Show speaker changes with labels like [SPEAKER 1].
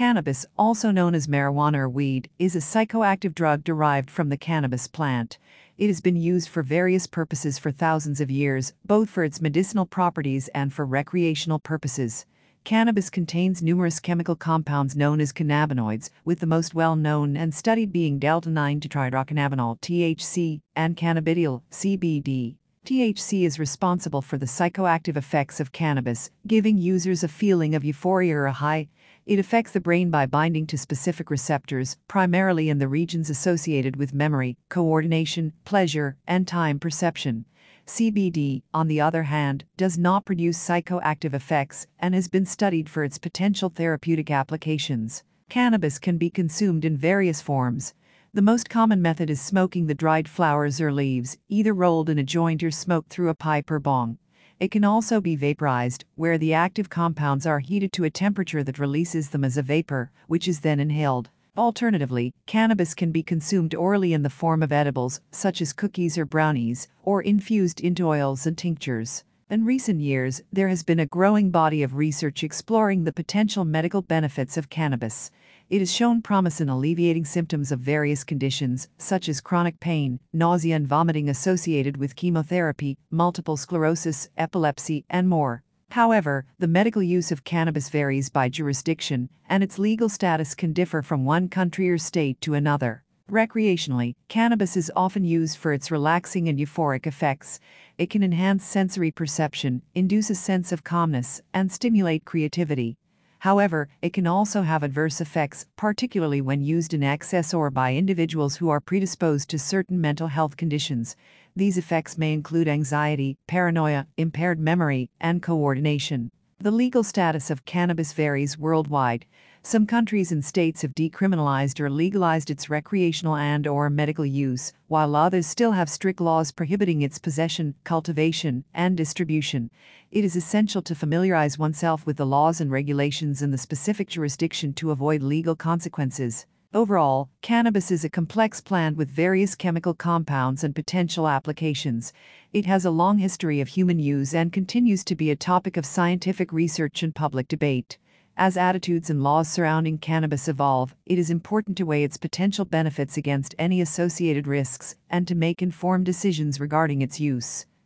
[SPEAKER 1] Cannabis, also known as marijuana or weed, is a psychoactive drug derived from the cannabis plant. It has been used for various purposes for thousands of years, both for its medicinal properties and for recreational purposes. Cannabis contains numerous chemical compounds known as cannabinoids, with the most well known and studied being delta 9 tetrahydrocannabinol THC and cannabidiol CBD. THC is responsible for the psychoactive effects of cannabis, giving users a feeling of euphoria or a high. It affects the brain by binding to specific receptors, primarily in the regions associated with memory, coordination, pleasure, and time perception. CBD, on the other hand, does not produce psychoactive effects and has been studied for its potential therapeutic applications. Cannabis can be consumed in various forms, the most common method is smoking the dried flowers or leaves, either rolled in a joint or smoked through a pipe or bong. It can also be vaporized, where the active compounds are heated to a temperature that releases them as a vapor, which is then inhaled. Alternatively, cannabis can be consumed orally in the form of edibles, such as cookies or brownies, or infused into oils and tinctures. In recent years, there has been a growing body of research exploring the potential medical benefits of cannabis. It has shown promise in alleviating symptoms of various conditions, such as chronic pain, nausea, and vomiting associated with chemotherapy, multiple sclerosis, epilepsy, and more. However, the medical use of cannabis varies by jurisdiction, and its legal status can differ from one country or state to another. Recreationally, cannabis is often used for its relaxing and euphoric effects. It can enhance sensory perception, induce a sense of calmness, and stimulate creativity. However, it can also have adverse effects, particularly when used in excess or by individuals who are predisposed to certain mental health conditions. These effects may include anxiety, paranoia, impaired memory, and coordination. The legal status of cannabis varies worldwide. Some countries and states have decriminalized or legalized its recreational and or medical use, while others still have strict laws prohibiting its possession, cultivation, and distribution. It is essential to familiarize oneself with the laws and regulations in the specific jurisdiction to avoid legal consequences. Overall, cannabis is a complex plant with various chemical compounds and potential applications. It has a long history of human use and continues to be a topic of scientific research and public debate. As attitudes and laws surrounding cannabis evolve, it is important to weigh its potential benefits against any associated risks and to make informed decisions regarding its use.